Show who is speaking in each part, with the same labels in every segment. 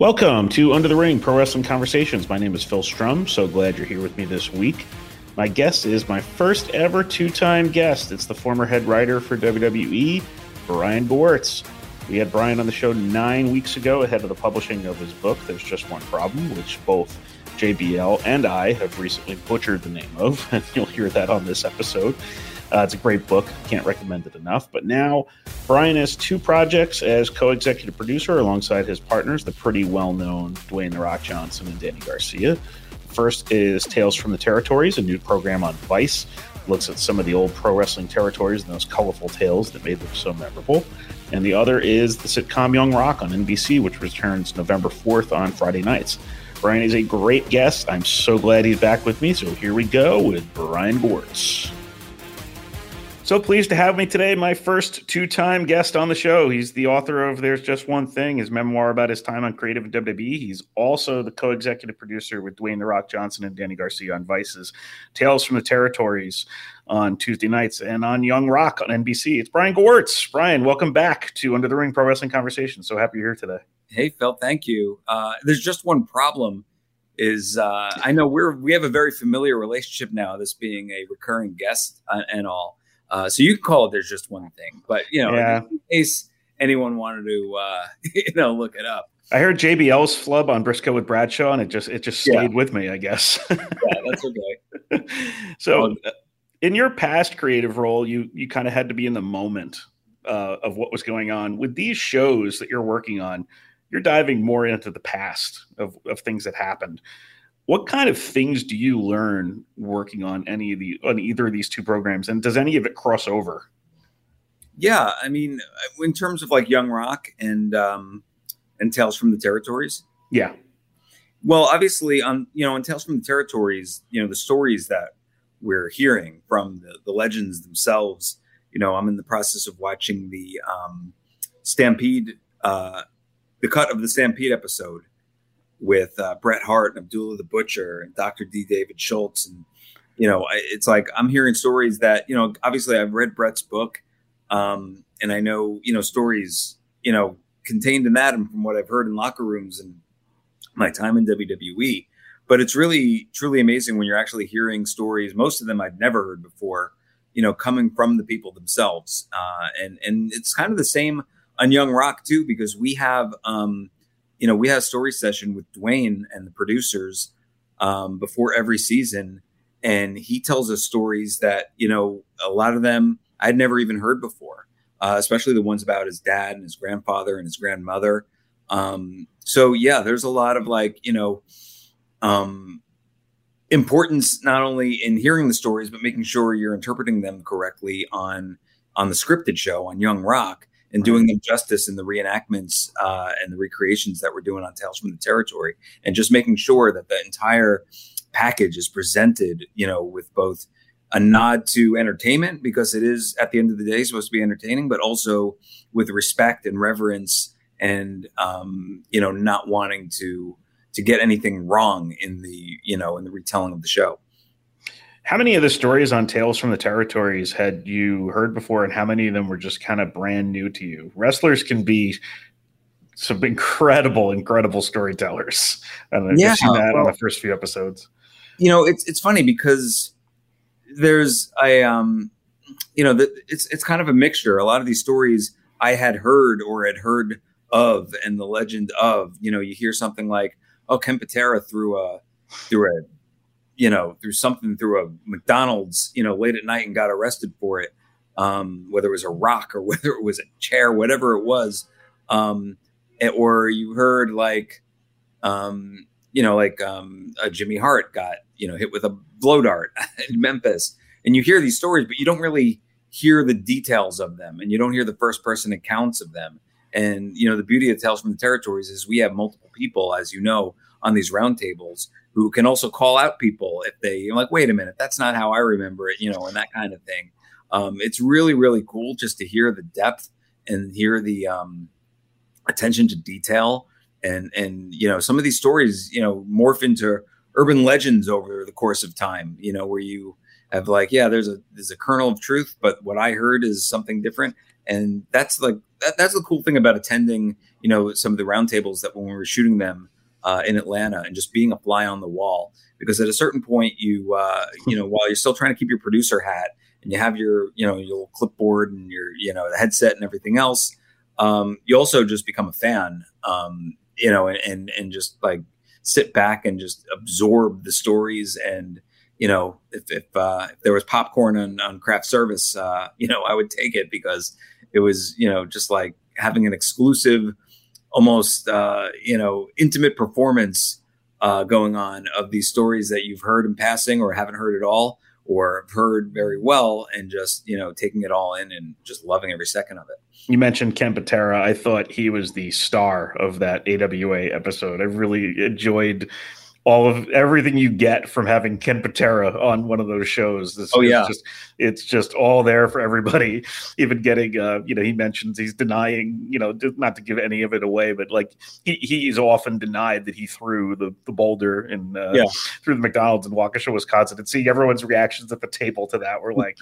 Speaker 1: Welcome to Under the Ring Pro Wrestling Conversations. My name is Phil Strum. So glad you're here with me this week. My guest is my first ever two time guest. It's the former head writer for WWE, Brian Gewirtz. We had Brian on the show nine weeks ago ahead of the publishing of his book, There's Just One Problem, which both JBL and I have recently butchered the name of, and you'll hear that on this episode. Uh, it's a great book. Can't recommend it enough. But now, Brian has two projects as co executive producer alongside his partners, the pretty well known Dwayne The Rock Johnson and Danny Garcia. First is Tales from the Territories, a new program on Vice. Looks at some of the old pro wrestling territories and those colorful tales that made them so memorable. And the other is the sitcom Young Rock on NBC, which returns November 4th on Friday nights. Brian is a great guest. I'm so glad he's back with me. So here we go with Brian Gewirtz. So pleased to have me today, my first two time guest on the show. He's the author of There's Just One Thing, his memoir about his time on Creative and WWE. He's also the co executive producer with Dwayne The Rock Johnson and Danny Garcia on Vice's Tales from the Territories on Tuesday nights and on Young Rock on NBC. It's Brian Gewirtz. Brian, welcome back to Under the Ring Pro Wrestling Conversation. So happy you're here today.
Speaker 2: Hey, Phil, thank you. Uh, there's just one problem is uh, I know we're we have a very familiar relationship now, this being a recurring guest uh, and all. Uh, so you can call it. There's just one thing, but you know, yeah. in case anyone wanted to, uh, you know, look it up.
Speaker 1: I heard JBL's flub on Briscoe with Bradshaw, and it just it just stayed yeah. with me. I guess.
Speaker 2: yeah, that's okay.
Speaker 1: so, um, in your past creative role, you you kind of had to be in the moment uh, of what was going on with these shows that you're working on. You're diving more into the past of, of things that happened what kind of things do you learn working on any of the on either of these two programs? And does any of it cross over?
Speaker 2: Yeah i mean in terms of like young rock and um and tales from the territories?
Speaker 1: Yeah.
Speaker 2: Well obviously on you know in tales from the territories you know the stories that we're hearing from the, the legends themselves you know i'm in the process of watching the um stampede uh the cut of the stampede episode with uh, Bret Hart and Abdullah the Butcher and Dr. D. David Schultz. And, you know, it's like I'm hearing stories that, you know, obviously I've read Bret's book um, and I know, you know, stories, you know, contained in that and from what I've heard in locker rooms and my time in WWE. But it's really, truly amazing when you're actually hearing stories, most of them I'd never heard before, you know, coming from the people themselves. Uh, and, and it's kind of the same on Young Rock too, because we have, um, you know, we had a story session with Dwayne and the producers um, before every season, and he tells us stories that you know a lot of them I'd never even heard before, uh, especially the ones about his dad and his grandfather and his grandmother. Um, so yeah, there's a lot of like you know um, importance not only in hearing the stories but making sure you're interpreting them correctly on on the scripted show on Young Rock and doing them justice in the reenactments uh, and the recreations that we're doing on Tales from the Territory, and just making sure that the entire package is presented, you know, with both a nod to entertainment because it is at the end of the day supposed to be entertaining, but also with respect and reverence, and um, you know, not wanting to to get anything wrong in the you know in the retelling of the show.
Speaker 1: How many of the stories on Tales from the Territories had you heard before, and how many of them were just kind of brand new to you? Wrestlers can be some incredible, incredible storytellers. I don't know yeah, you've seen that well, on the first few episodes.
Speaker 2: You know, it's it's funny because there's a um, you know, the, it's it's kind of a mixture. A lot of these stories I had heard or had heard of, and the legend of. You know, you hear something like, "Oh, Ken Patera threw a threw a you know, through something through a McDonald's, you know, late at night and got arrested for it. Um, whether it was a rock or whether it was a chair, whatever it was. Um, or you heard like, um, you know, like um, Jimmy Hart got, you know, hit with a blow dart in Memphis. And you hear these stories, but you don't really hear the details of them and you don't hear the first person accounts of them. And you know, the beauty of Tales from the Territories is we have multiple people, as you know, on these roundtables who can also call out people if they like, wait a minute, that's not how I remember it, you know, and that kind of thing. Um, it's really, really cool just to hear the depth and hear the um, attention to detail and and you know some of these stories you know morph into urban legends over the course of time you know where you have like yeah there's a there's a kernel of truth but what i heard is something different and that's like that, that's the cool thing about attending you know some of the roundtables that when we were shooting them uh, in atlanta and just being a fly on the wall. Because at a certain point you uh, you know while you're still trying to keep your producer hat and you have your you know your clipboard and your you know the headset and everything else um, you also just become a fan um, you know and and just like sit back and just absorb the stories and you know if if, uh, if there was popcorn on, on craft service uh, you know i would take it because it was you know just like having an exclusive almost uh, you know intimate performance uh, going on of these stories that you've heard in passing or haven't heard at all or have heard very well and just you know taking it all in and just loving every second of it
Speaker 1: you mentioned Ken Patera. I thought he was the star of that AWA episode. I really enjoyed all of everything you get from having Ken Patera on one of those shows.
Speaker 2: This, oh yeah,
Speaker 1: just, it's just all there for everybody. Even getting, uh, you know, he mentions he's denying, you know, not to give any of it away, but like he, he's often denied that he threw the, the boulder in uh, yeah. through the McDonald's in Waukesha, Wisconsin, and seeing everyone's reactions at the table to that were like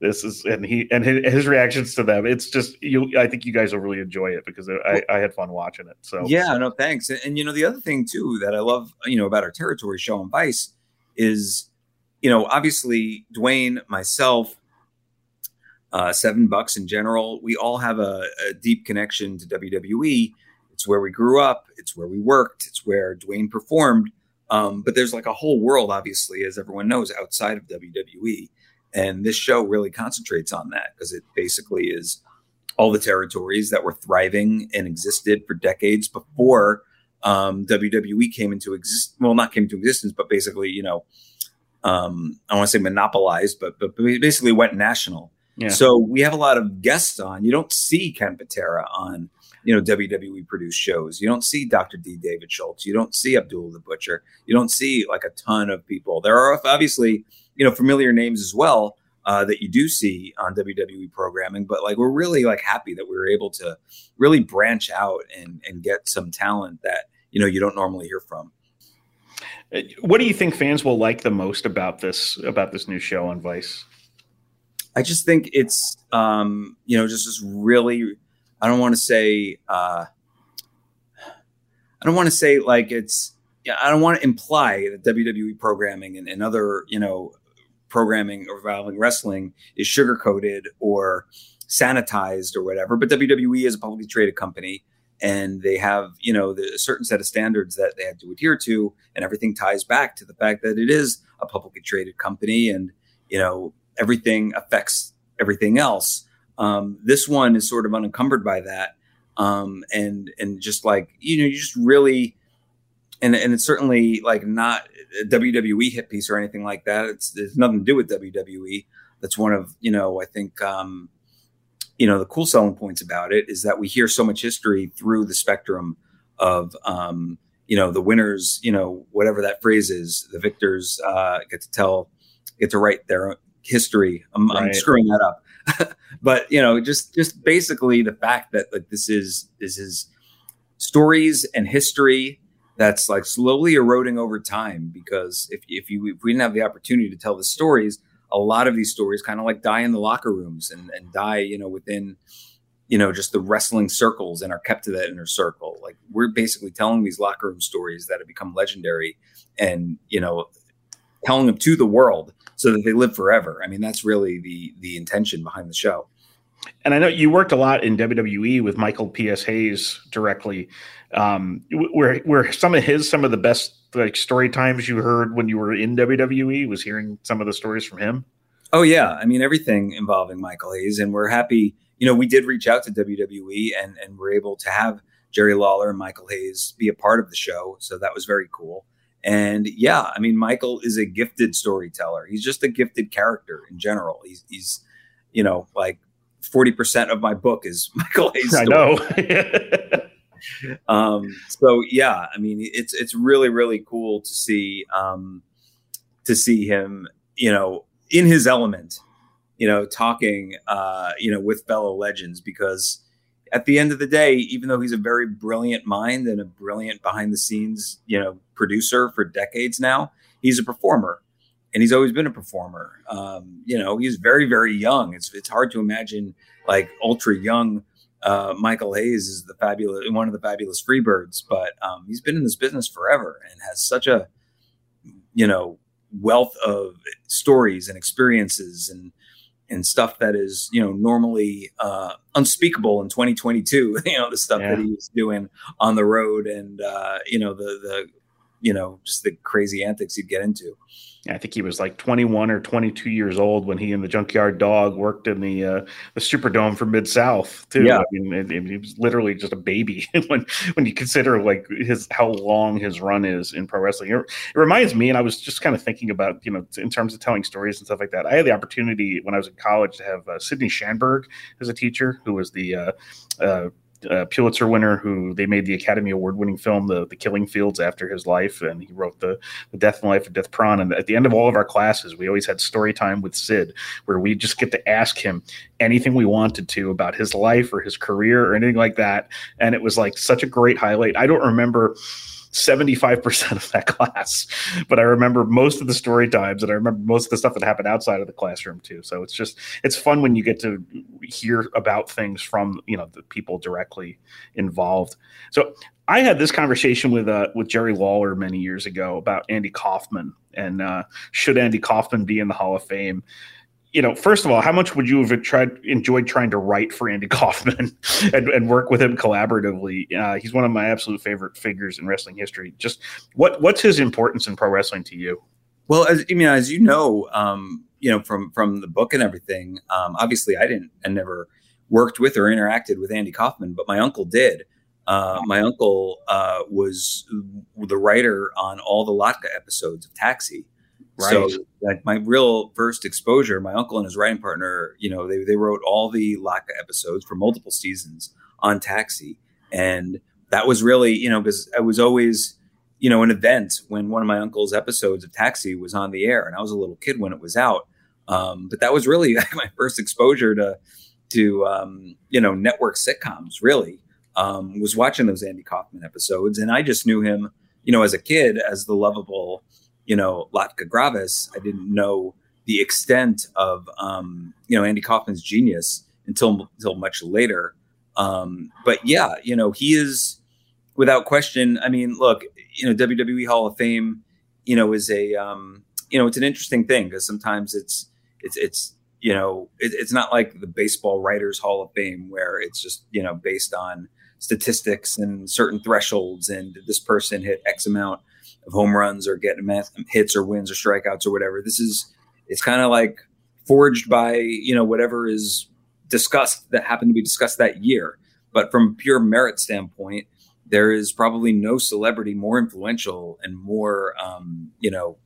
Speaker 1: this is and he and his, reactions to them it's just you i think you guys will really enjoy it because I, I had fun watching it so.
Speaker 2: Yeah no thanks. And, and, you know the other thing too that i love you know about our territory show on vice is you know obviously dwayne myself uh, seven bucks in general we all have a, a deep connection to wwe it's where we grew up it's where we worked it's where dwayne performed um, but there's like a whole world obviously as everyone knows outside of wwe and this show really concentrates on that because it basically is all the territories that were thriving and existed for decades before um, WWE came into exist. Well, not came into existence, but basically, you know, um, I want to say monopolized, but but basically went national. Yeah. So we have a lot of guests on. You don't see Ken Patera on, you know, WWE produced shows. You don't see Dr. D. David Schultz. You don't see Abdul the Butcher. You don't see like a ton of people. There are obviously you know familiar names as well uh, that you do see on WWE programming. But like we're really like happy that we were able to really branch out and and get some talent that you know you don't normally hear from.
Speaker 1: Uh, what do you think fans will like the most about this about this new show on Vice?
Speaker 2: I just think it's um, you know just this really I don't want to say uh, I don't want to say like it's yeah, I don't want to imply that WWE programming and, and other, you know, programming or involving wrestling is sugarcoated or sanitized or whatever. But WWE is a publicly traded company and they have, you know, the, a certain set of standards that they have to adhere to. And everything ties back to the fact that it is a publicly traded company and, you know, everything affects everything else. Um, this one is sort of unencumbered by that. Um, and, and just like, you know, you just really, and and it's certainly like not WWE hit piece or anything like that. It's there's nothing to do with WWE. That's one of you know I think um, you know the cool selling points about it is that we hear so much history through the spectrum of um, you know the winners. You know whatever that phrase is, the victors uh, get to tell, get to write their history. I'm, right. I'm screwing that up, but you know just just basically the fact that like this is this is stories and history that's like slowly eroding over time because if, if you if we didn't have the opportunity to tell the stories a lot of these stories kind of like die in the locker rooms and, and die you know within you know just the wrestling circles and are kept to that inner circle. Like we're basically telling these locker room stories that have become legendary and you know telling them to the world so that they live forever. I mean that's really the the intention behind the show
Speaker 1: and I know you worked a lot in WWE with Michael P.S. Hayes directly. Um, where where some of his some of the best like story times you heard when you were in WWE was hearing some of the stories from him.
Speaker 2: Oh yeah, I mean everything involving Michael Hayes, and we're happy. You know, we did reach out to WWE, and and we're able to have Jerry Lawler and Michael Hayes be a part of the show, so that was very cool. And yeah, I mean, Michael is a gifted storyteller. He's just a gifted character in general. He's he's you know, like 40% of my book is Michael Hayes.
Speaker 1: I know.
Speaker 2: um, so yeah, I mean, it's, it's really, really cool to see, um, to see him, you know, in his element, you know, talking, uh, you know, with fellow legends because at the end of the day, even though he's a very brilliant mind and a brilliant behind the scenes, you know, producer for decades now, he's a performer and he's always been a performer. Um, you know, he's very, very young. It's it's hard to imagine like ultra young uh, Michael Hayes is the fabulous one of the fabulous Freebirds, but um, he's been in this business forever and has such a you know wealth of stories and experiences and and stuff that is you know normally uh, unspeakable in 2022. you know the stuff yeah. that he was doing on the road and uh, you know the the you know just the crazy antics he'd get into.
Speaker 1: I think he was like 21 or 22 years old when he and the Junkyard Dog worked in the uh, the Superdome for Mid South too. Yeah. I mean, it, it, he was literally just a baby when when you consider like his how long his run is in pro wrestling. It, it, reminds me, and I was just kind of thinking about you know in terms of telling stories and stuff like that. I had the opportunity when I was in college to have uh, Sidney Schanberg as a teacher, who was the uh, uh Pulitzer winner who they made the Academy Award winning film, the, the Killing Fields, after his life. And he wrote the, the Death and Life of Dith Pran. And at the end of all of our classes, we always had story time with Sid, where we just get to ask him anything we wanted to about his life or his career or anything like that. And it was like such a great highlight. I don't remember 75% of that class. But I remember most of the story times and I remember most of the stuff that happened outside of the classroom too. So it's just it's fun when you get to hear about things from, you know, the people directly involved. So I had this conversation with uh, with Jerry Lawler many years ago about Andy Kaufman and uh, should Andy Kaufman be in the Hall of Fame? You know, first of all, how much would you have tried enjoyed trying to write for Andy Kaufman and, and work with him collaboratively? Uh, he's one of my absolute favorite figures in wrestling history. Just what what's his importance in pro wrestling to you?
Speaker 2: Well, as I mean, as you know, um, you know from from the book and everything. Um, obviously, I didn't and never worked with or interacted with Andy Kaufman, but my uncle did. Uh, my uncle uh, was the writer on all the Latka episodes of Taxi. Right. So like my real first exposure, my uncle and his writing partner, you know, they, they wrote all the Latka episodes for multiple seasons on Taxi. And that was really, you know, because I was always, you know, an event when one of my uncle's episodes of Taxi was on the air. And I was a little kid when it was out. Um, but that was really my first exposure to, to, um, you know, network sitcoms really, um, was watching those Andy Kaufman episodes. And I just knew him, you know, as a kid as the lovable, you know, Latka Gravas, I didn't know the extent of, um, you know, Andy Kaufman's genius until, until much later. Um, but yeah, you know, he is without question. I mean, look, you know, WWE Hall of Fame, you know, is a, um, you know, it's an interesting thing because sometimes it's, it's, it's, you know, it, it's not like the baseball writers Hall of Fame where it's just, you know, based on statistics and certain thresholds and this person hit X amount of home runs or getting hits or wins or strikeouts or whatever. This is it's kind of like forged by you know whatever is discussed that happened to be discussed that year. But from a pure merit standpoint, there is probably no celebrity more influential and more um, you know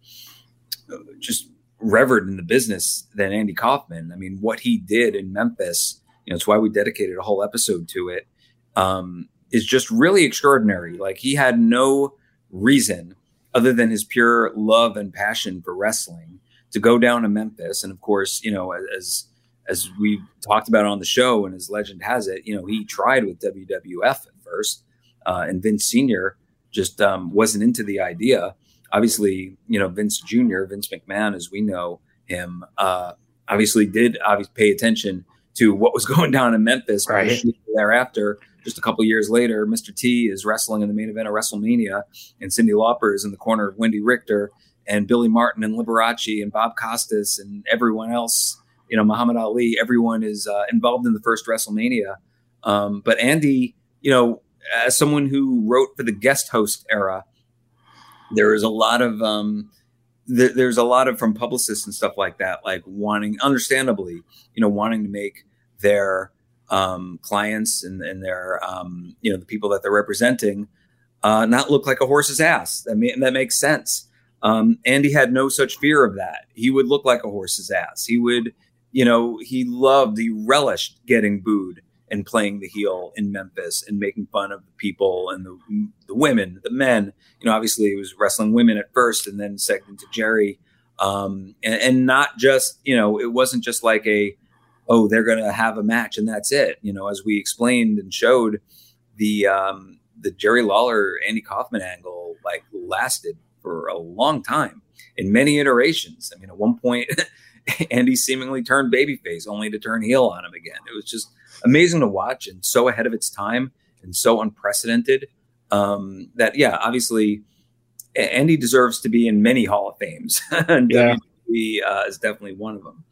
Speaker 2: just revered in the business than Andy Kaufman. I mean, what he did in Memphis, you know, it's why we dedicated a whole episode to it. Um, is just really extraordinary. Like he had no reason other than his pure love and passion for wrestling to go down to Memphis. And of course, you know, as as we talked about on the show and as legend has it, you know, he tried with WWF at first, uh, and Vince Senior just um, wasn't into the idea. Obviously, you know, Vince Jr., Vince McMahon, as we know him, uh, obviously did obviously pay attention to what was going down in Memphis. Right. Thereafter, just a couple years later, Mr. T is wrestling in the main event of WrestleMania, and Cyndi Lauper is in the corner of Wendi Richter, and Billy Martin and Liberace and Bob Costas and everyone else, you know, Muhammad Ali, everyone is uh, involved in the first WrestleMania. Um, but Andy, you know, as someone who wrote for the guest host era, there is a lot of um, there's a lot of from publicists and stuff like that, like wanting, understandably, you know, wanting to make their um, clients and, and their um, you know the people that they're representing uh, not look like a horse's ass. That may, that makes sense. Um, Andy had no such fear of that. He would look like a horse's ass. He would you know, he loved, he relished getting booed and playing the heel in Memphis and making fun of the people and the, the women, the men. You know, obviously he was wrestling women at first and then second to Jerry. Um, and, and not just, you know, it wasn't just like a, oh, they're going to have a match and that's it. You know, as we explained and showed, the um, the Jerry Lawler Andy Kaufman angle like lasted for a long time in many iterations. I mean, at one point, Andy seemingly turned babyface only to turn heel on him again. It was just amazing to watch and so ahead of its time and so unprecedented um, that yeah, obviously Andy deserves to be in many Hall of Fames, and yeah. WWE uh, is definitely one of them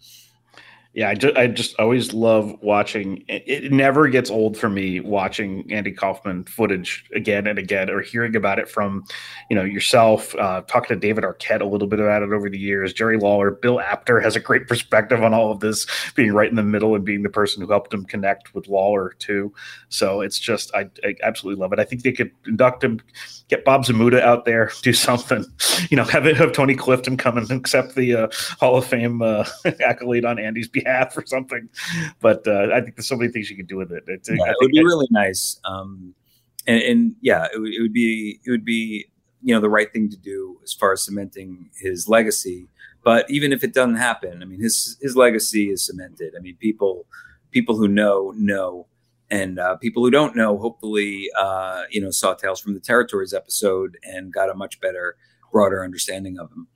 Speaker 1: yeah, I just, I just always love watching. It, never gets old for me watching Andy Kaufman footage again and again, or hearing about it from, you know, yourself. Uh, talking to David Arquette a little bit about it over the years. Jerry Lawler, Bill Apter has a great perspective on all of this, being right in the middle and being the person who helped him connect with Lawler too. So it's just, I, I absolutely love it. I think they could induct him, get Bob Zmuda out there, do something. You know, have it have Tony Clifton come and accept the uh, Hall of Fame uh, accolade on Andy's behalf behalf or something. But uh, I think there's so many things you can do with it. It's,
Speaker 2: yeah, it would be really nice. Um, and, and, yeah, it, it would be it would be you know the right thing to do as far as cementing his legacy. But even if it doesn't happen, I mean his his legacy is cemented. I mean people people who know know and uh, people who don't know hopefully uh, you know saw tales from the territories episode and got a much better broader understanding of him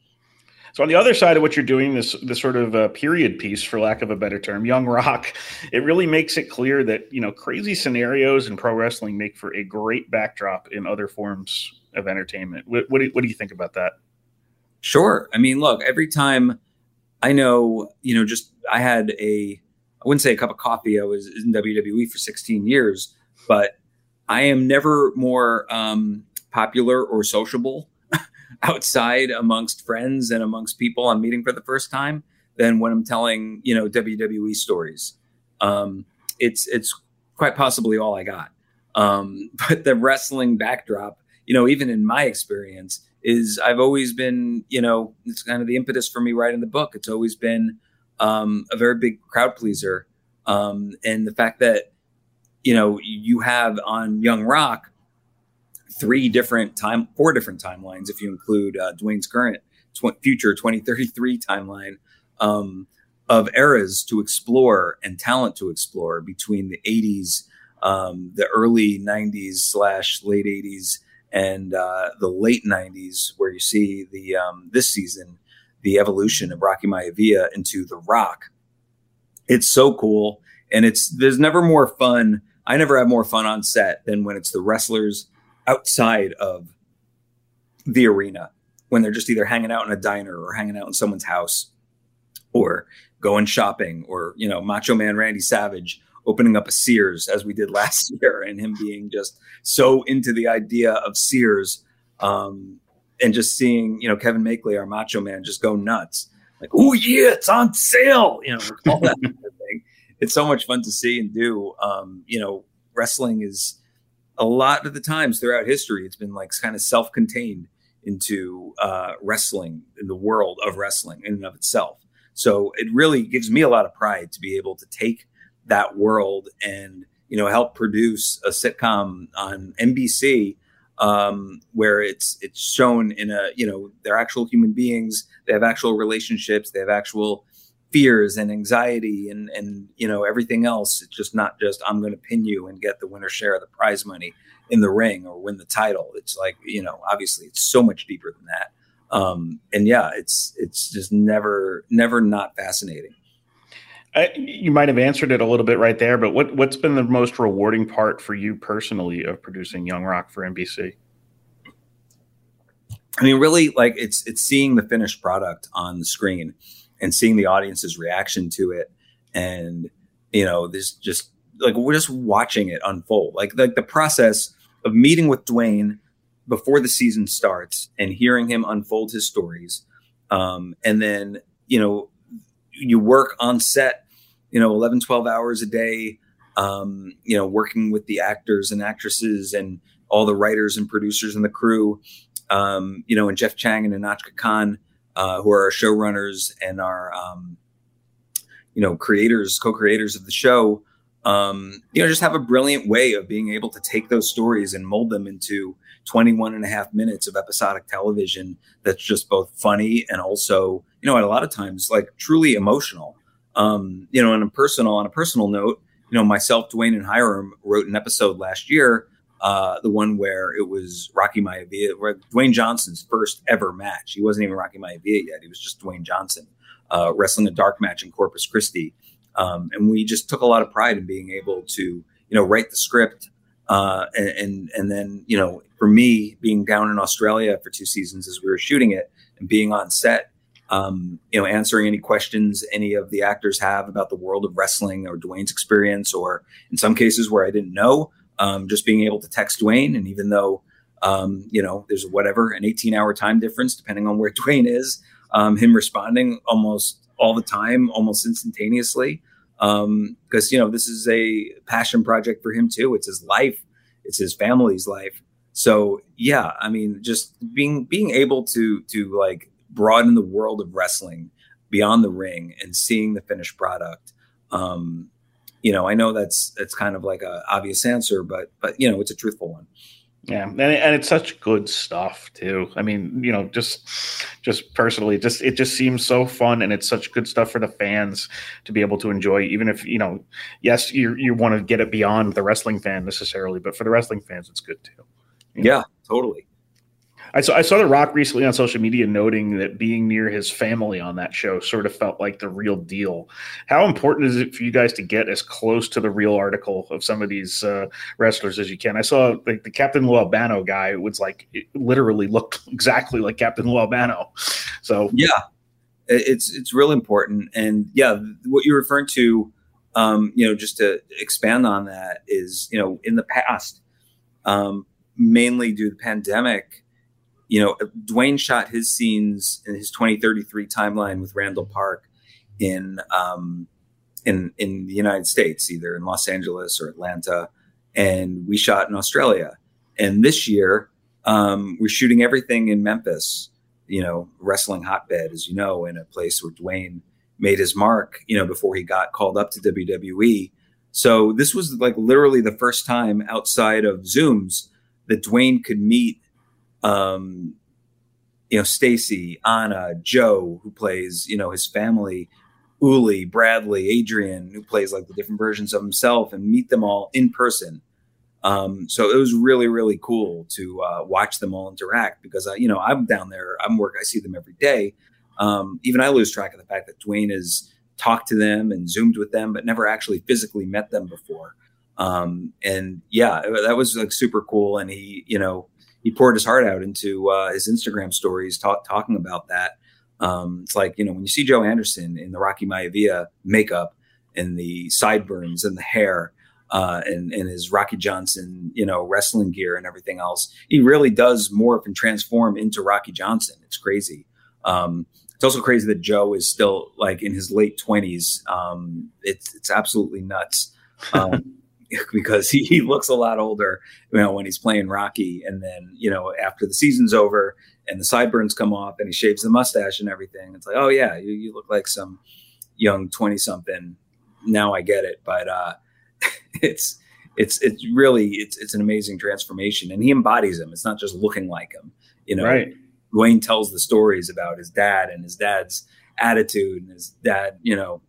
Speaker 1: so on the other side of what you're doing, this this sort of uh, period piece, for lack of a better term, young rock, it really makes it clear that you know crazy scenarios in pro wrestling make for a great backdrop in other forms of entertainment. What, what, do, what do you think about that?
Speaker 2: Sure. I mean, look, every time I know, you know, just I had a, I wouldn't say a cup of coffee. I was in WWE for 16 years, but I am never more um, popular or sociable outside amongst friends and amongst people I'm meeting for the first time than when I'm telling, you know, WWE stories. Um, it's it's quite possibly all I got. Um, but the wrestling backdrop, you know, even in my experience, is I've always been, you know, it's kind of the impetus for me writing the book. It's always been um, a very big crowd pleaser, um, and the fact that you know you have on Young Rock three different time, four different timelines if you include uh, Dwayne's current tw- future 2033 timeline um, of eras to explore and talent to explore between the 80s, um, the early 90s slash late 80s, and uh, the late 90s, where you see the um, this season the evolution of Rocky Maivia into The Rock. It's so cool, and it's there's never more fun. I never have more fun on set than when it's the wrestlers outside of the arena when they're just either hanging out in a diner or hanging out in someone's house or going shopping or you know macho man randy savage opening up a sears as we did last year and him being just so into the idea of sears um, and just seeing you know kevin makely our macho man just go nuts. Like oh yeah it's on sale. You know all that kind of thing. It's so much fun to see and do. Um, you know wrestling is a lot of the times throughout history, it's been like kind of self contained into uh, wrestling in the world of wrestling in and of itself. So it really gives me a lot of pride to be able to take that world and you know help produce a sitcom on NBC um, where it's it's shown in a you know they're actual human beings, they have actual relationships, they have actual fears and anxiety and and you know everything else. It's just not just i'm going to pin you and get the winner share of the prize money in the ring or win the title. It's like you know obviously it's so much deeper than that. Um and yeah it's it's just never never not fascinating.
Speaker 1: I, you might have answered it a little bit right there but what what's been the most rewarding part for you personally of producing young rock for nbc
Speaker 2: i mean really like it's it's seeing the finished product on the screen and seeing the audience's reaction to it. And you know this just like we're just watching it unfold. Like like the process of meeting with dwayne before the season starts and hearing him unfold his stories. Um, and then you know you work on set you know 11 12 hours a day um, you know working with the actors and actresses and all the writers and producers and the crew. Um, you know and jeff chiang and Nahnatchka Khan uh, who are our showrunners and our um, you know, creators, co-creators of the show, um, you know, just have a brilliant way of being able to take those stories and mold them into 21 and a half minutes of episodic television that's just both funny and also, you know, at a lot of times like truly emotional. Um, you know, on a personal, on a personal note, you know, myself, Dwayne, and Hiram wrote an episode last year, uh, the one where it was Rocky Maivia, where Dwayne Johnson's first ever match. He wasn't even Rocky Maivia yet; he was just Dwayne Johnson uh, wrestling a dark match in Corpus Christi. Um, and we just took a lot of pride in being able to, you know, write the script, uh, and, and and then, you know, for me being down in Australia for two seasons as we were shooting it and being on set um, you know, answering any questions any of the actors have about the world of wrestling or Dwayne's experience, or in some cases where I didn't know, um, just being able to text Dwayne. And even though, um, you know, there's whatever, an 18 hour time difference, depending on where Dwayne is, um, him responding almost all the time, almost instantaneously. Because, um, you know, this is a passion project for him too. It's his life, it's his family's life. So yeah, I mean, just being being able to to like broaden the world of wrestling beyond the ring and seeing the finished product. Um, you know, I know that's that's kind of like a obvious answer, but but you know, it's a truthful one.
Speaker 1: Yeah, and, and it's such good stuff too. I mean, you know, just just personally, just it just seems so fun, and it's such good stuff for the fans to be able to enjoy. Even if you know, yes, you you want to get it beyond the wrestling fan necessarily, but for the wrestling fans, it's good too.
Speaker 2: Yeah, totally.
Speaker 1: I saw I saw The Rock recently on social media noting that being near his family on that show sort of felt like the real deal. How important is it for you guys to get as close to the real article of some of these uh, wrestlers as you can? I saw like the Captain Lou Albano guy was like literally looked exactly like Captain Lou Albano. So
Speaker 2: yeah, it's it's real important, and yeah, what you're referring to, um, you know, just to expand on that is you know in the past, um, mainly due to the pandemic you know, Dwayne shot his scenes in his 2033 timeline with Randall Park in um, in in the United States, either in Los Angeles or Atlanta, and we shot in Australia. And this year, um, we're shooting everything in Memphis. You know, wrestling hotbed, as you know, in a place where Dwayne made his mark. You know, before he got called up to WWE. So this was like literally the first time outside of Zooms that Dwayne could meet um, you know, Stacy, Anna, Joe, who plays, you know, his family, Uli, Bradley, Adrian, who plays like the different versions of himself, and meet them all in person. Um, so it was really, really cool to uh, watch them all interact because I, you know, I'm down there, I'm work, I see them every day. Um, even I lose track of the fact that Dwayne has talked to them and zoomed with them, but never actually physically met them before. Um, and yeah, that was like super cool. And he, you know, he poured his heart out into uh, his Instagram stories, talk, talking about that. Um, it's like you know when you see Joe Anderson in the Rocky Maivia makeup and the sideburns and the hair. Uh, and, and his Rocky Johnson, you know, wrestling gear and everything else. He really does morph and transform into Rocky Johnson. It's crazy. Um, it's also crazy that Joe is still like in his late twenties. Um, it's it's absolutely nuts. Because he, he looks a lot older, you know, when he's playing Rocky. And then, you know, after the season's over and the sideburns come off and he shaves the mustache and everything, it's like, oh yeah, you, you look like some young 20 something. Now I get it. But, uh, it's, it's, it's really, it's, it's an amazing transformation and he embodies him. It's not just looking like him, you know,
Speaker 1: right.
Speaker 2: Dwayne tells the stories about his dad and his dad's attitude and his dad, you know,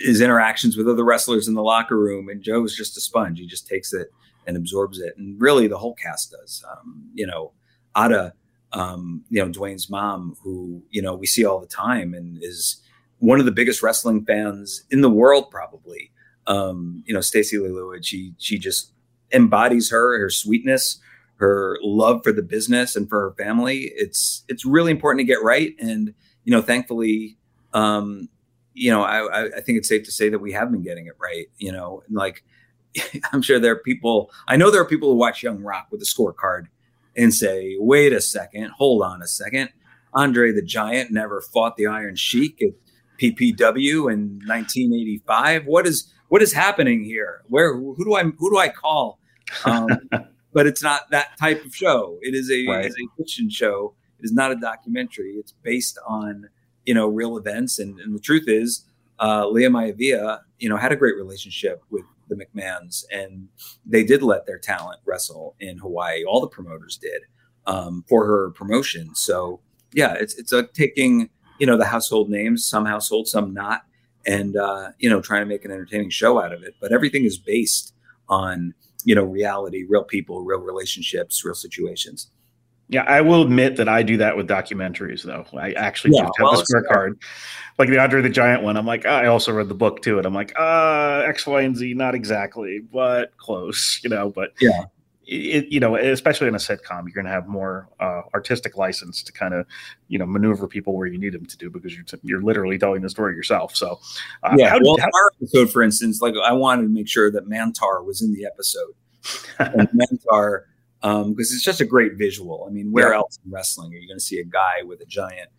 Speaker 2: his interactions with other wrestlers in the locker room, and Joe's just a sponge. He just takes it and absorbs it, and really the whole cast does. Um, you know, Ata, um, you know Dwayne's mom, who you know we see all the time, and is one of the biggest wrestling fans in the world, probably. Um, you know, Stacey Leilua, she she just embodies her her sweetness, her love for the business and for her family. It's it's really important to get right, and you know, thankfully, um, you know, I, I think it's safe to say that we have been getting it right. You know, and like I'm sure there are people. I know there are people who watch Young Rock with a scorecard and say, "Wait a second, hold on a second. Andre the Giant never fought the Iron Sheik at PPW in 1985. What is what is happening here? Where who do I who do I call?" Um, but it's not that type of show. It is a, right. it's a fiction show. It is not a documentary. It's based on you know real events and, and the truth is uh, Lia Maivia, you know, had a great relationship with the McMahons, and they did let their talent wrestle in Hawaii. All the promoters did um, for her promotion. So yeah, it's it's a taking you know the household names, some household, some not, and uh, you know trying to make an entertaining show out of it. But everything is based on you know reality, real people, real relationships, real situations.
Speaker 1: Yeah, I will admit that I do that with documentaries, though. I actually yeah, have well, the scorecard, like the Andre the Giant one. I'm like, oh, I also read the book too, and I'm like, uh, X, Y, and Z, not exactly, but close, you know. But
Speaker 2: yeah,
Speaker 1: it, you know, especially in a sitcom, you're going to have more uh, artistic license to kind of, you know, maneuver people where you need them to do because you're t- you're lliterally telling the story yourself. So,
Speaker 2: uh, yeah. How, well, how, our episode, for instance, like I wanted to make sure that Mantaur was in the episode. and Mantaur, because um, it's just a great visual. I mean, where yeah. else in wrestling are you going to see a guy with a giant,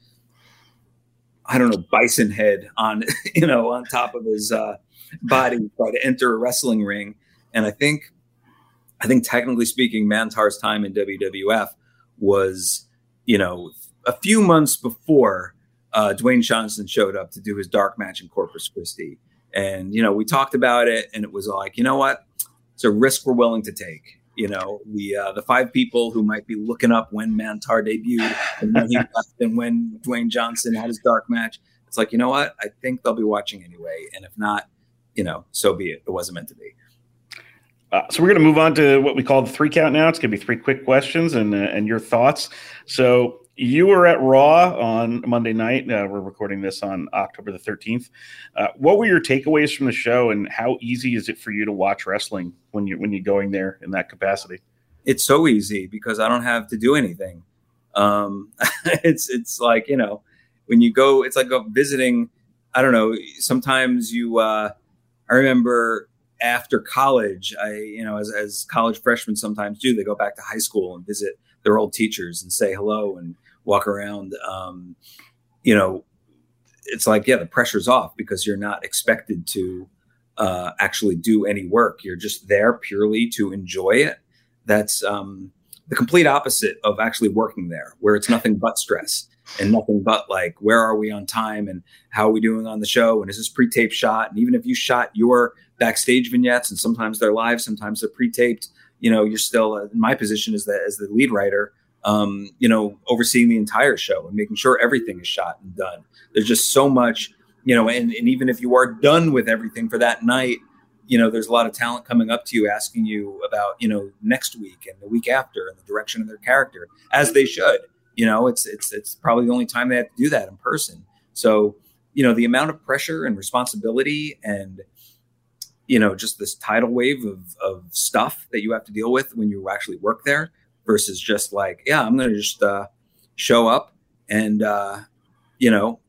Speaker 2: I don't know, bison head on, you know, on top of his uh, body try to enter a wrestling ring? And I think I think technically speaking, Mantaur's time in WWF was, you know, a few months before uh, Dwayne Johnson showed up to do his dark match in Corpus Christi. And, you know, we talked about it and it was like, you know what? It's a risk we're willing to take. You know, the uh, the five people who might be looking up when Mantaur debuted and when he left and when Dwayne Johnson had his dark match. It's like, you know what? I think they'll be watching anyway. And if not, you know, so be it. It wasn't meant to be.
Speaker 1: Uh, so we're going to move on to what we call the three count now. It's going to be three quick questions and uh, and your thoughts. So you were at Raw on Monday night. Uh, we're recording this on October the thirteenth. Uh, what were your takeaways from the show, and how easy is it for you to watch wrestling when you when you're going there in that capacity?
Speaker 2: It's so easy because I don't have to do anything. Um, it's it's like you know when you go, it's like visiting. I don't know. Sometimes you. Uh, I remember after college, I, you know, as, as college freshmen sometimes do, they go back to high school and visit their old teachers and say hello and walk around. Um, you know, it's like, yeah, the pressure's off because you're not expected to uh, actually do any work. You're just there purely to enjoy it. That's um, the complete opposite of actually working there, where it's nothing but stress and nothing but like, where are we on time and how are we doing on the show? And is this pre tape shot? And even if you shot your backstage vignettes, and sometimes they're live, sometimes they're pre-taped. You know, you're still uh, in my position as the as the lead writer. Um, you know, overseeing the entire show and making sure everything is shot and done. There's just so much, you know, and, and even if you are done with everything for that night, you know, there's a lot of talent coming up to you asking you about, you know, next week and the week after and the direction of their character, as they should. You know, it's it's it's probably the only time they have to do that in person. So, you know, the amount of pressure and responsibility and you know just this tidal wave of, of stuff that you have to deal with when you actually work there versus just like yeah i'm gonna just uh, show up and uh, you know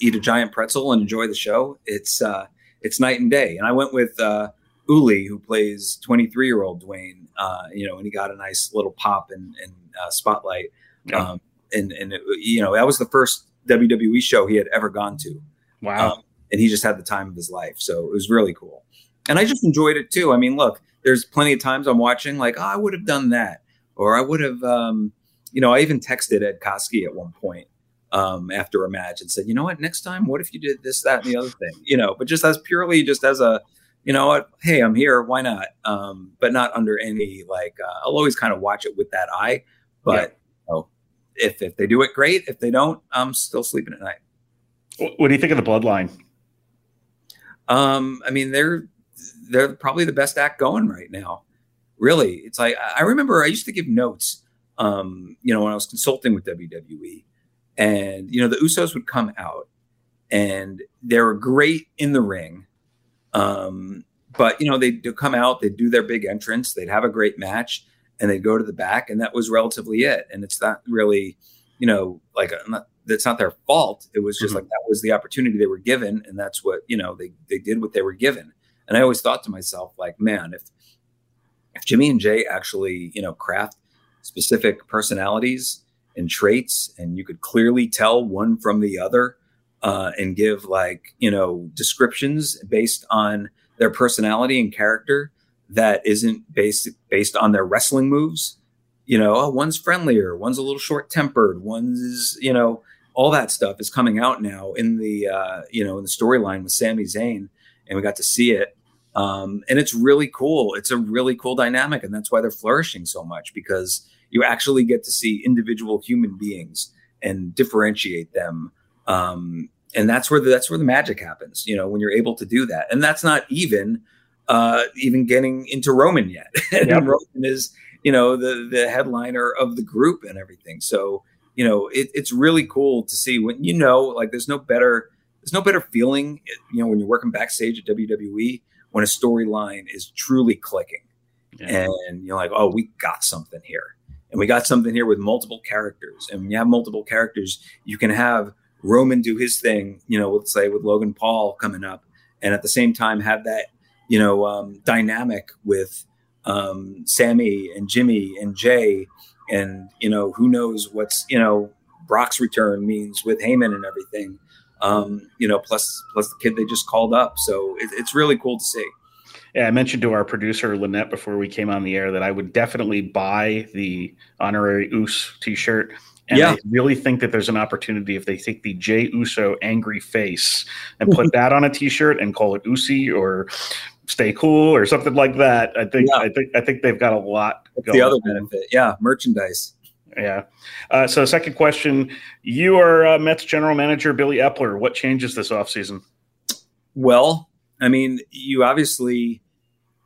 Speaker 2: eat a giant pretzel and enjoy the show. It's uh, it's night and day. And i went with uh, uli who plays 23 year old dwayne uh, you know and he got a nice little pop and, and uh, spotlight. Yeah. um, and and it, you know that was the first wwe show he had ever gone to.
Speaker 1: Wow. Um,
Speaker 2: and he just had the time of his life. So it was really cool. And I just enjoyed it too. I mean, look, there's plenty of times I'm watching like, oh, I would have done that, or I would have, um, you know, I even texted Ed Koskey at one point um, after a match and said, you know what, next time, what if you did this, that, and the other thing, you know, but just as purely just as a, you know what, hey, I'm here, why not? Um, but not under any like, uh, I'll always kind of watch it with that eye, but yeah. you know, if if they do it, great. If they don't, I'm still sleeping at night.
Speaker 1: What do you think of the Bloodline?
Speaker 2: Um, I mean, they're they're probably the best act going right now. Really, it's like I remember I used to give notes, um, you know, when I was consulting with WWE, and you know the Usos would come out, and they were great in the ring, um, but you know they'd come out, they'd do their big entrance, they'd have a great match, and they'd go to the back, and that was relatively it. And it's not really, you know, like a, not, that's not their fault. It was just mm-hmm. like that was the opportunity they were given, and that's what you know they they did what they were given. And I always thought to myself, like, man, if Jimmy and Jay actually, you know, craft specific personalities and traits, and you could clearly tell one from the other, uh, and give like you know descriptions based on their personality and character that isn't based based on their wrestling moves. You know, oh, one's friendlier, one's a little short tempered, one's you know all that stuff is coming out now in the uh, you know in the storyline with Sami Zayn, and we got to see it. Um, and it's really cool. It's a really cool dynamic, and that's why they're flourishing so much because you actually get to see individual human beings and differentiate them. Um, and that's where the, that's where the magic happens. You know, when you're able to do that, and that's not even uh, even getting into Roman yet. and yep. Roman is you know the the headliner of the group and everything. So you know it, it's really cool to see when you know like there's no better there's no better feeling you know when you're working backstage at WWE when a storyline is truly clicking yeah. and you're like, oh, we got something here. And we got something here with multiple characters. And when you have multiple characters, you can have Roman do his thing, you know, let's say with Logan Paul coming up, and at the same time have that, you know, um, dynamic with um, Sami and Jimmy and Jey, and you know, who knows what's you know Brock's return means with Heyman and everything um, you know, plus plus the kid they just called up. So it, it's really cool to see.
Speaker 1: Yeah, I mentioned to our producer Lynette before we came on the air that I would definitely buy the honorary Uce T-shirt. And yeah. I really think that there's an opportunity if they take the Jey Uso angry face and put that on a T-shirt and call it Usi or Stay Cool or something like that. I think yeah. I think I think they've got a lot.
Speaker 2: the other benefit, yeah, merchandise.
Speaker 1: Yeah. Uh, so, second question: You are uh, Mets general manager Billy Eppler. What changes this offseason?
Speaker 2: Well, I mean, you obviously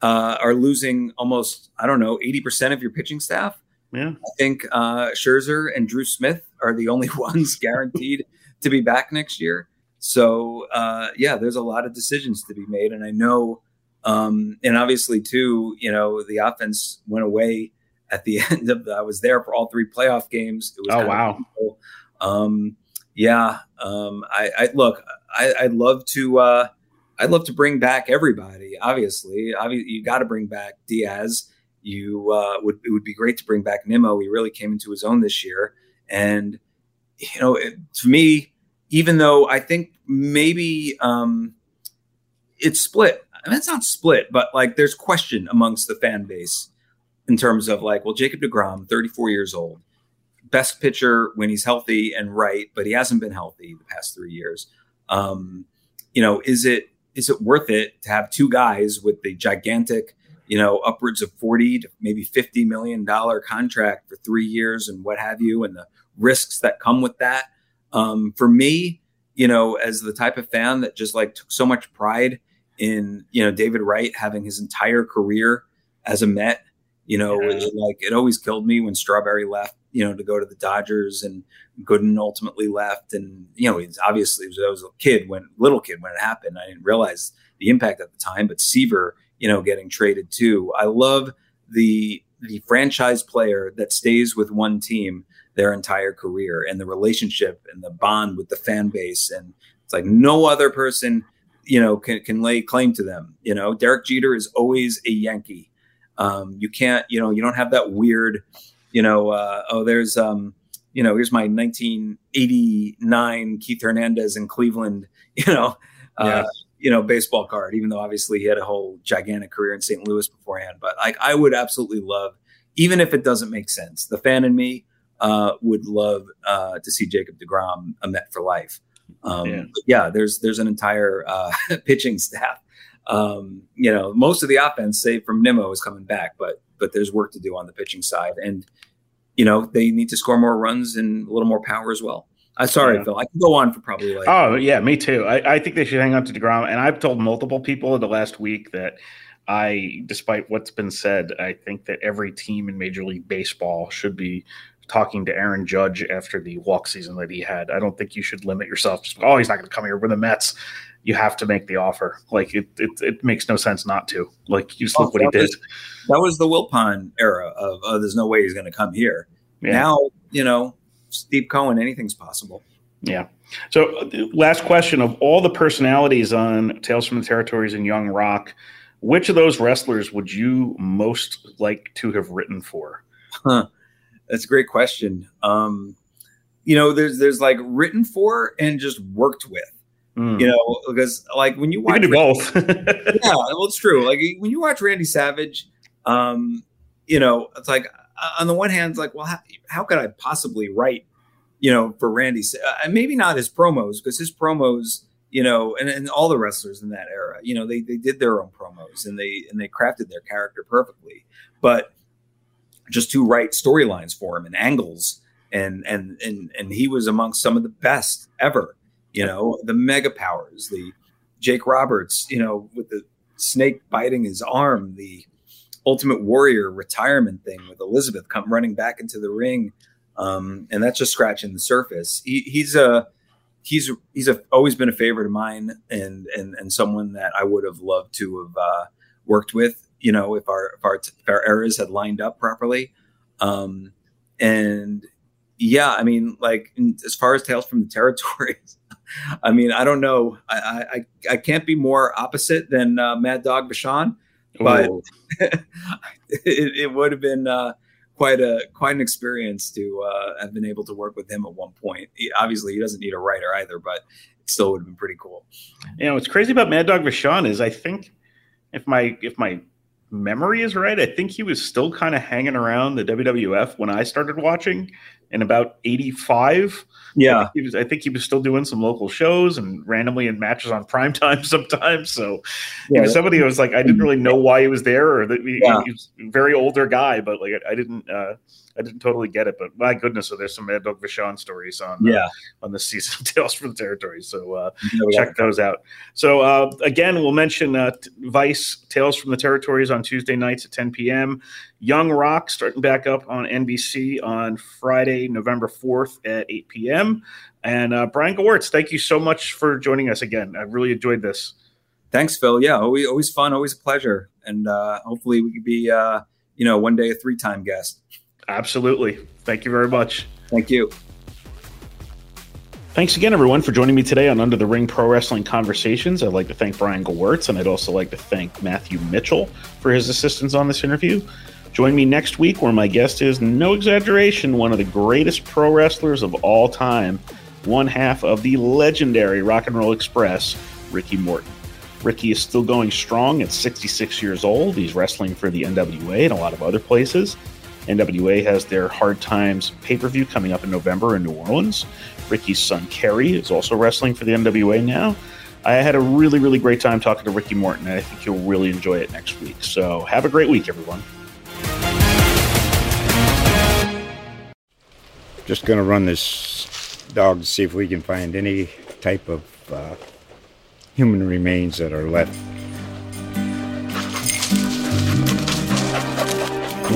Speaker 2: uh, are losing almost I don't know eighty percent of your pitching staff.
Speaker 1: Yeah, I
Speaker 2: think uh, Scherzer and Drew Smith are the only ones guaranteed to be back next year. So, uh, yeah, there's a lot of decisions to be made, and I know, um, and obviously too, you know, the offense went away at the end of the, I was there for all three playoff games.
Speaker 1: It was oh wow.
Speaker 2: Um, yeah. Um, I, I look, I, would love to, uh, I'd love to bring back everybody. Obviously, obviously you got to bring back Diaz. You uh, would it would be great to bring back Nimmo. He really came into his own this year, and you know, it, to me, even though I think maybe um, it's split. I mean, it's not split, but like there's question amongst the fan base in terms of like, well, Jacob DeGrom, 34 years old, best pitcher when he's healthy and right, but he hasn't been healthy the past three years. Um, you know, is it is it worth it to have two guys with the gigantic, you know, upwards of 40 to maybe 50 million dollar contract for three years and what have you, and the risks that come with that? Um, for me, you know, as the type of fan that just like took so much pride in, you know, David Wright having his entire career as a Met you know, yeah. like it always killed me when Strawberry left, you know, to go to the Dodgers and Gooden ultimately left. And, you know, he's obviously I was a kid when little kid when it happened. I didn't realize the impact at the time, but Seaver, you know, getting traded too. I love the the franchise player that stays with one team their entire career and the relationship and the bond with the fan base. And it's like no other person, you know, can, can lay claim to them. You know, Derek Jeter is always a Yankee um, you can't, you know, you don't have that weird, you know, uh, oh, there's, um, you know, here's my 1989 Keith Hernandez in Cleveland, you know, uh, you know, baseball card, even though obviously he had a whole gigantic career in St. Louis beforehand. But like, I would absolutely love, even if it doesn't make sense, the fan in me uh, would love uh, to see Jacob DeGrom a Met for life. Um, yeah. yeah. there's there's an entire uh, pitching staff um, you know, most of the offense, save from Nimmo, is coming back, but but there's work to do on the pitching side, and you know they need to score more runs and a little more power as well. I'm uh, sorry, yeah. Phil. I can go on for probably like.
Speaker 1: Oh yeah, me too. I, I think they should hang on to Degrom, and I've told multiple people in the last week that I, despite what's been said, I think that every team in Major League Baseball should be talking to Aaron Judge after the walk season that he had. I don't think you should limit yourself. Just, oh, he's not going to come here with the Mets you have to make the offer. Like it, it, it makes no sense not to. Like you just oh, look what he did.
Speaker 2: that was the Wilpon era of oh, there's no way he's going to come here. Yeah. Now you know Steve Cohen, anything's possible.
Speaker 1: Yeah. So last question of all the personalities on Tales from the Territories and Young Rock, which of those wrestlers would you most like to have written for?
Speaker 2: Huh. That's a great question. Um, you know, there's there's like written for and just worked with. Mm. You know, because like when you watch,
Speaker 1: you both.
Speaker 2: yeah, well, it's true. Like when you watch Randy Savage, um, you know, it's like on the one hand, it's like, well, how, how could I possibly write you know, for Randy, uh, maybe not his promos because his promos, you know, and, and all the wrestlers in that era, you know, they they did their own promos and they and they crafted their character perfectly, but just to write storylines for him and angles and and and and he was amongst some of the best ever. You know, the mega powers, the Jake Roberts, you know, with the snake biting his arm, the Ultimate Warrior retirement thing with Elizabeth come running back into the ring, um, and that's just scratching the surface. He, he's a he's he's a, always been a favorite of mine, and and and someone that I would have loved to have uh, worked with. You know, if our if our, if our eras had lined up properly, um, and yeah, I mean, like as far as Tales from the Territories, I mean, I don't know. I I, I can't be more opposite than uh, Mad Dog Vachon, but it, it, would have been uh, quite a quite an experience to uh, have been able to work with him at one point. He, obviously, he doesn't need a writer either, but it still would have been pretty cool.
Speaker 1: You know, what's crazy about Mad Dog Vachon is I think if my if my memory is right, I think he was still kind of hanging around the WWF when I started watching in about 85.
Speaker 2: Yeah.
Speaker 1: I think, he was, I think he was still doing some local shows and randomly in matches on prime time sometimes. So yeah, he somebody who was like, I didn't really know why he was there or that he, yeah. he was a very older guy, but like, I didn't, uh, I didn't totally get it, but my goodness, so there's some Mad Dog Vachon stories on
Speaker 2: uh, yeah uh,
Speaker 1: on this season of Tales from the Territory. So uh, check those out. So uh, again, we'll mention uh, Vice Tales from the Territories on Tuesday nights at 10 p.m. Young Rock starting back up on NBC on Friday, November 4th at 8 p.m. And uh, Brian Gewirtz, thank you so much for joining us again. I really enjoyed this.
Speaker 2: Thanks, Phil. Yeah, always, always fun, always a pleasure, and hopefully we could be, you know, one day a three-time guest.
Speaker 1: Absolutely. Thank you very much.
Speaker 2: Thank you.
Speaker 1: Thanks again, everyone, for joining me today on Under the Ring Pro Wrestling Conversations. I'd like to thank Brian Gewirtz, and I'd also like to thank Matthew Mitchell for his assistance on this interview. Join me next week where my guest is, no exaggeration, one of the greatest pro wrestlers of all time, one half of the legendary Rock and Roll Express, Ricky Morton. Ricky is still going strong at 66 years old. He's wrestling for the NWA and a lot of other places. NWA has their Hard Times pay per view coming up in November in New Orleans. Ricky's son Kerry is also wrestling for the NWA now. I had a really, really great time talking to Ricky Morton, and I think you'll really enjoy it next week. So have a great week, everyone.
Speaker 3: Just going to run this dog to see if we can find any type of uh, human remains that are left